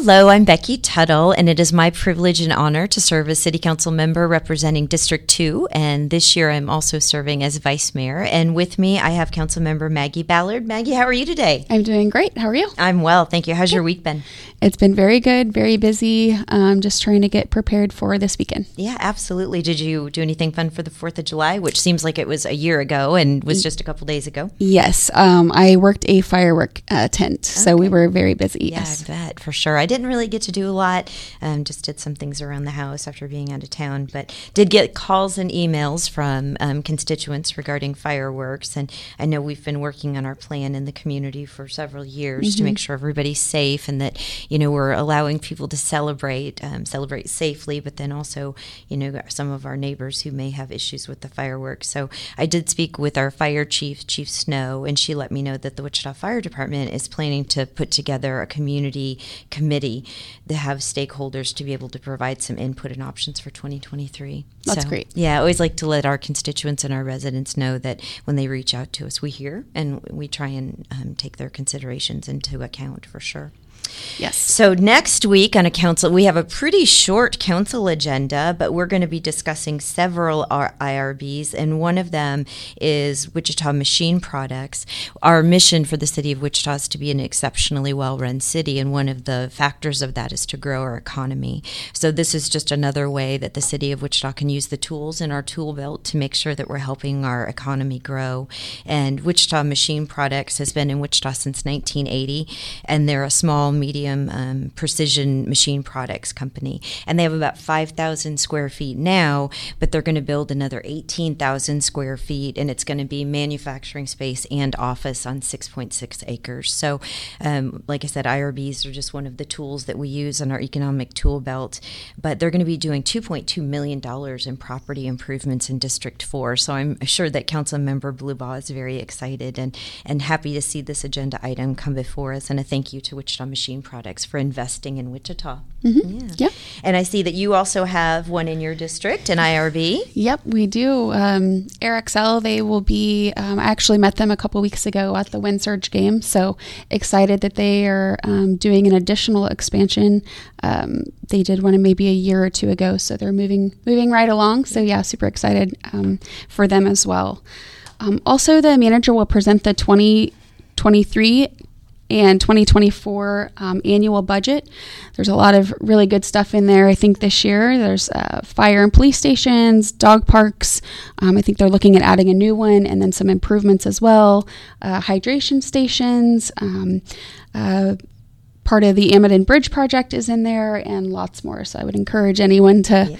Hello, I'm Becky Tuttle, and it is my privilege and honor to serve as City Council member representing District 2. And this year I'm also serving as Vice Mayor. And with me, I have Council Member Maggie Ballard. Maggie, how are you today? I'm doing great. How are you? I'm well, thank you. How's your week been? It's been very good, very busy. Um, just trying to get prepared for this weekend. Yeah, absolutely. Did you do anything fun for the 4th of July, which seems like it was a year ago and was just a couple days ago? Yes, um, I worked a firework uh, tent, so we were very busy. Yeah, yes. I bet for sure. I didn't really get to do a lot. Um, just did some things around the house after being out of town, but did get calls and emails from um, constituents regarding fireworks. And I know we've been working on our plan in the community for several years to make sure everybody's safe and that you know we're allowing people to celebrate, um, celebrate safely, but then also you know some of our neighbors who may have issues with the fireworks. So I did speak with our fire chief, Chief Snow, and she let me know that the Wichita Fire Department is planning to put together a community committee to have stakeholders to be able to provide some input and options for 2023. That's So, great. Yeah, I always like to let our constituents and our residents know that when they reach out to us, we hear and we try and um, take their considerations into account for sure. Yes. So next week on a council, we have a pretty short council agenda, but we're going to be discussing several IRBs, and one of them is Wichita Machine Products. Our mission for the city of Wichita is to be an exceptionally well-run city, and one of the factors of that is to grow our economy. So this is just another way that the city of Wichita can use the tools in our tool belt to make sure that we're helping our economy grow. And Wichita Machine Products has been in Wichita since 1980, and they're a small, medium, um, precision machine products company. And they have about 5,000 square feet now, but they're going to build another 18,000 square feet, and it's going to be manufacturing space and office on 6.6 acres. So, um, like I said, IRBs are just one of the tools that we use in our economic tool belt, but they're going to be doing $2.2 million in property improvements in District 4. So I'm sure that Council Member Blubaugh is very excited and, and happy to see this agenda item come before us. And a thank you to Wichita Machine Products for investing in Wichita. Yeah. Yep. And I see that you also have one in your district, an IRB. Yep, we do. Um, AirXL, they will be, um, I actually met them a couple weeks ago at the WindSurge game. So excited that they are um, doing an additional expansion. Um, they did one maybe a year or two ago. So they're moving, moving right along. So yeah, super excited um, for them as well. Um, also, the manager will present the 2023 and 2024 um, annual budget. There's a lot of really good stuff in there. I think this year there's uh, fire and police stations, dog parks. Um, I think they're looking at adding a new one and then some improvements as well. Uh, hydration stations. Um, uh, part of the Amidon Bridge project is in there and lots more. So I would encourage anyone to. Yeah.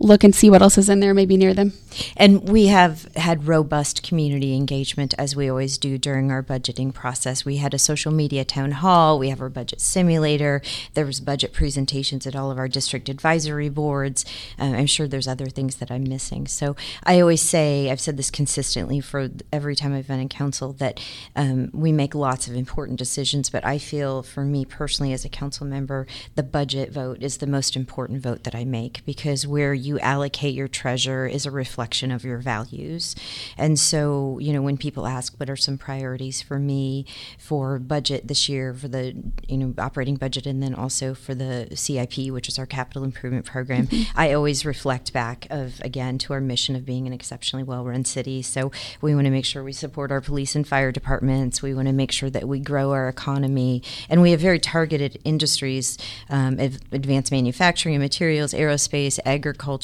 Look and see what else is in there, maybe near them. And we have had robust community engagement as we always do during our budgeting process. We had a social media town hall, we have our budget simulator, there was budget presentations at all of our district advisory boards. Uh, I'm sure there's other things that I'm missing. So I always say, I've said this consistently for every time I've been in council, that um, we make lots of important decisions, but I feel for me personally as a council member, the budget vote is the most important vote that I make because where you allocate your treasure is a reflection of your values. And so, you know, when people ask what are some priorities for me for budget this year for the, you know, operating budget and then also for the CIP, which is our capital improvement program, I always reflect back of again to our mission of being an exceptionally well-run city. So, we want to make sure we support our police and fire departments. We want to make sure that we grow our economy and we have very targeted industries, um, advanced manufacturing and materials, aerospace, agriculture,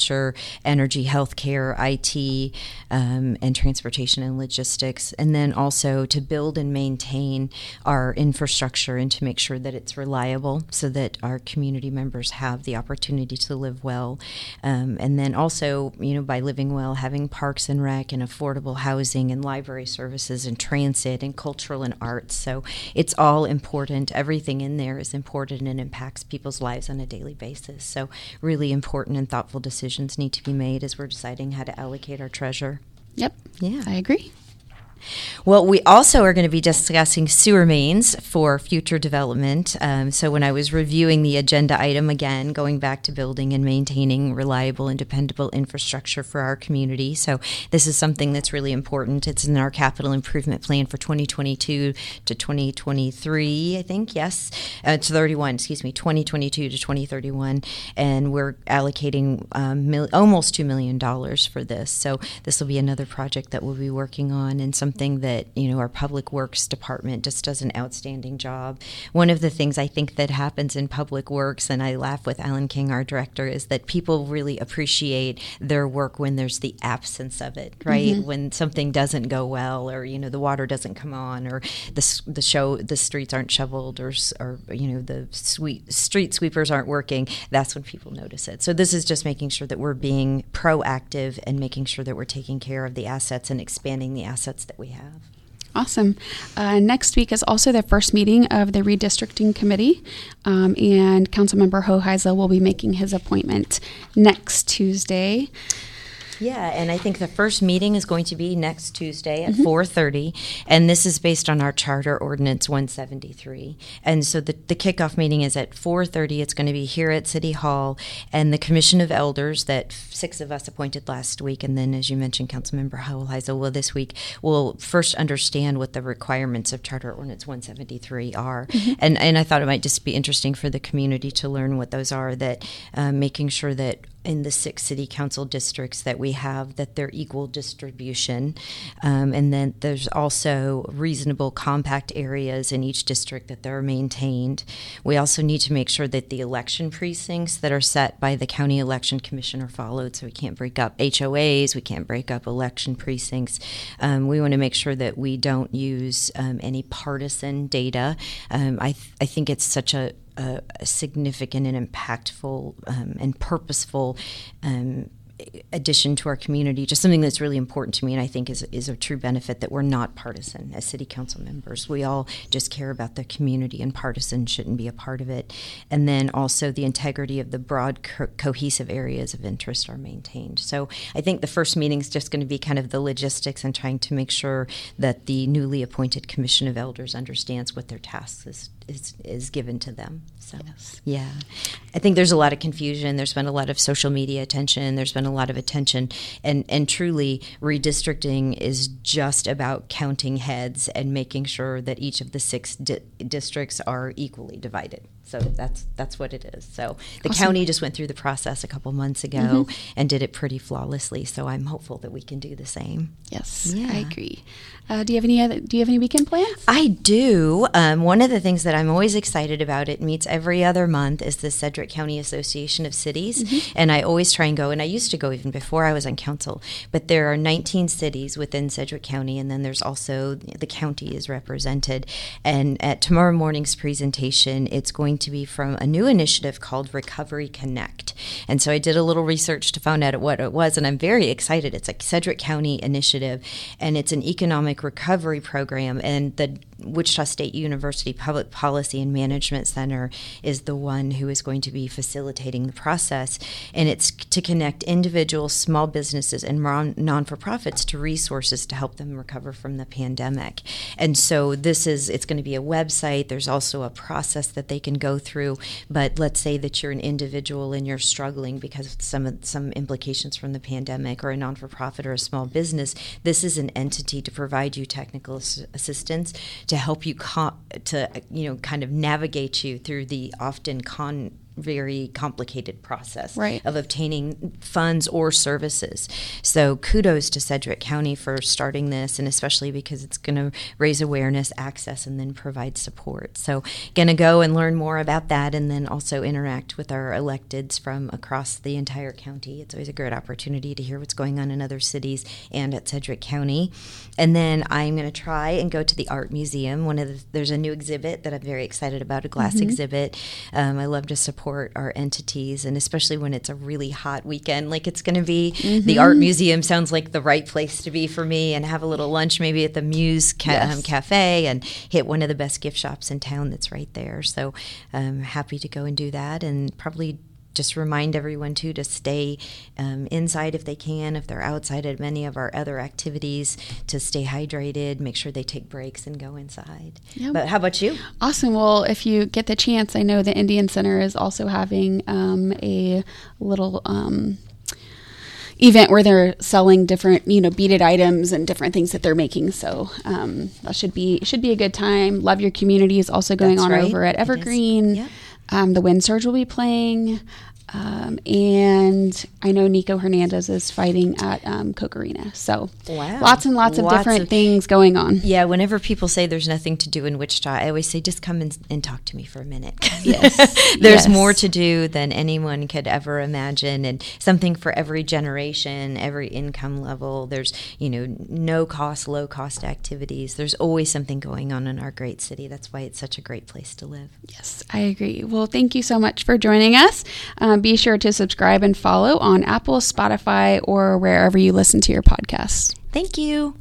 energy, healthcare, IT, um, and transportation and logistics. And then also to build and maintain our infrastructure and to make sure that it's reliable so that our community members have the opportunity to live well. Um, and then also, you know, by living well, having parks and rec and affordable housing and library services and transit and cultural and arts. So it's all important. Everything in there is important and impacts people's lives on a daily basis. So really important and thoughtful decisions need to be made as we're deciding how to allocate our treasure. Yep, Yeah. I agree. Well, we also are going to be discussing sewer mains for future development. Um, so, when I was reviewing the agenda item again, going back to building and maintaining reliable and dependable infrastructure for our community. So, this is something that's really important. It's in our capital improvement plan for 2022 to 2023, I think. Yes, uh, to 31, excuse me, 2022 to 2031. And we're allocating um, mil- almost $2 million for this. So, this will be another project that we'll be working on and something something that you know our public works department just does an outstanding job. One of the things I think that happens in public works, and I laugh with Alan King, our director, is that people really appreciate their work when there's the absence of it, right? Mm-hmm. When something doesn't go well, or you know the water doesn't come on, or the the show the streets aren't shoveled, or or you know the sweet street sweepers aren't working. That's when people notice it. So this is just making sure that we're being proactive and making sure that we're taking care of the assets and expanding the assets that we we have. Awesome. Uh, next week is also the first meeting of the redistricting committee, um, and Councilmember Hoheisel will be making his appointment next Tuesday. Yeah, and I think the first meeting is going to be next Tuesday at mm-hmm. 4:30, and this is based on our charter ordinance 173. And so the, the kickoff meeting is at 4:30. It's going to be here at City Hall, and the Commission of Elders that six of us appointed last week, and then as you mentioned, Councilmember Hoheisel will this week will first understand what the requirements of Charter Ordinance 173 are, mm-hmm. and and I thought it might just be interesting for the community to learn what those are. That uh, making sure that in the six city council districts that we have that they're equal distribution. Um, and then there's also reasonable compact areas in each district that they're maintained. We also need to make sure that the election precincts that are set by the county election commission are followed so we can't break up hoas we can't break up election precincts. Um, we want to make sure that we don't use um, any partisan data. Um, I, th- I think it's such a a, significant and impactful um, and purposeful um, addition to our community, just something that's really important to me, and I think is is a true benefit that we're not partisan as city council members. We all just care about the community, and partisan shouldn't be a part of it. And then also the integrity of the broad co- cohesive areas of interest are maintained. So I think the first meeting is just going to be kind of the logistics and trying to make sure that the newly appointed commission of elders understands what their tasks is is, is given to them. So yes. yeah, I think there's a lot of confusion. There's been a lot of social media attention. There's been a lot of attention, and and truly redistricting is just about counting heads and making sure that each of the six di- districts are equally divided. So that's that's what it is. So the awesome. county just went through the process a couple months ago mm-hmm. and did it pretty flawlessly. So I'm hopeful that we can do the same. Yes, yeah. I agree. Uh, do you have any other? Do you have any weekend plans? I do. Um, one of the things that I'm always excited about it meets every other month is the Sedgwick County Association of Cities, mm-hmm. and I always try and go. And I used to go even before I was on council. But there are 19 cities within Sedgwick County, and then there's also the county is represented. And at tomorrow morning's presentation, it's going to be from a new initiative called Recovery Connect. And so I did a little research to find out what it was, and I'm very excited. It's a Sedgwick County initiative, and it's an economic recovery program. And the Wichita State University Public Policy and Management Center is the one who is going to be facilitating the process. And it's to connect individuals, small businesses, and non for profits to resources to help them recover from the pandemic. And so this is, it's going to be a website. There's also a process that they can go through. But let's say that you're an individual and you're struggling because of some, some implications from the pandemic, or a non for profit or a small business. This is an entity to provide you technical assistance to help you co- to you know kind of navigate you through the often con very complicated process right. of obtaining funds or services. So kudos to Sedgwick County for starting this, and especially because it's going to raise awareness, access, and then provide support. So going to go and learn more about that, and then also interact with our electeds from across the entire county. It's always a great opportunity to hear what's going on in other cities and at Sedgwick County. And then I'm going to try and go to the art museum. One of the, there's a new exhibit that I'm very excited about, a glass mm-hmm. exhibit. Um, I love to support support our entities, and especially when it's a really hot weekend, like it's going to be. Mm-hmm. The art museum sounds like the right place to be for me, and have a little lunch maybe at the Muse ca- yes. um, Cafe, and hit one of the best gift shops in town that's right there. So I'm um, happy to go and do that, and probably just remind everyone too to stay um, inside if they can, if they're outside at many of our other activities, to stay hydrated, make sure they take breaks and go inside. But how about you? Awesome. Well, if you get the chance, I know the Indian Center is also having um, a little. Um, event where they're selling different you know beaded items and different things that they're making so um, that should be should be a good time love your community is also going That's on right. over at evergreen yep. Um, the wind surge will be playing um, and I know Nico Hernandez is fighting at um, Arena. So wow. lots and lots, lots of different of, things going on. Yeah, whenever people say there's nothing to do in Wichita, I always say just come and, and talk to me for a minute. Yes. there's yes. more to do than anyone could ever imagine and something for every generation, every income level. There's, you know, no cost, low cost activities. There's always something going on in our great city. That's why it's such a great place to live. Yes, I agree. Well, thank you so much for joining us. Um, Um, be sure to subscribe and follow on Apple, Spotify, or wherever you listen to your podcasts. Thank you.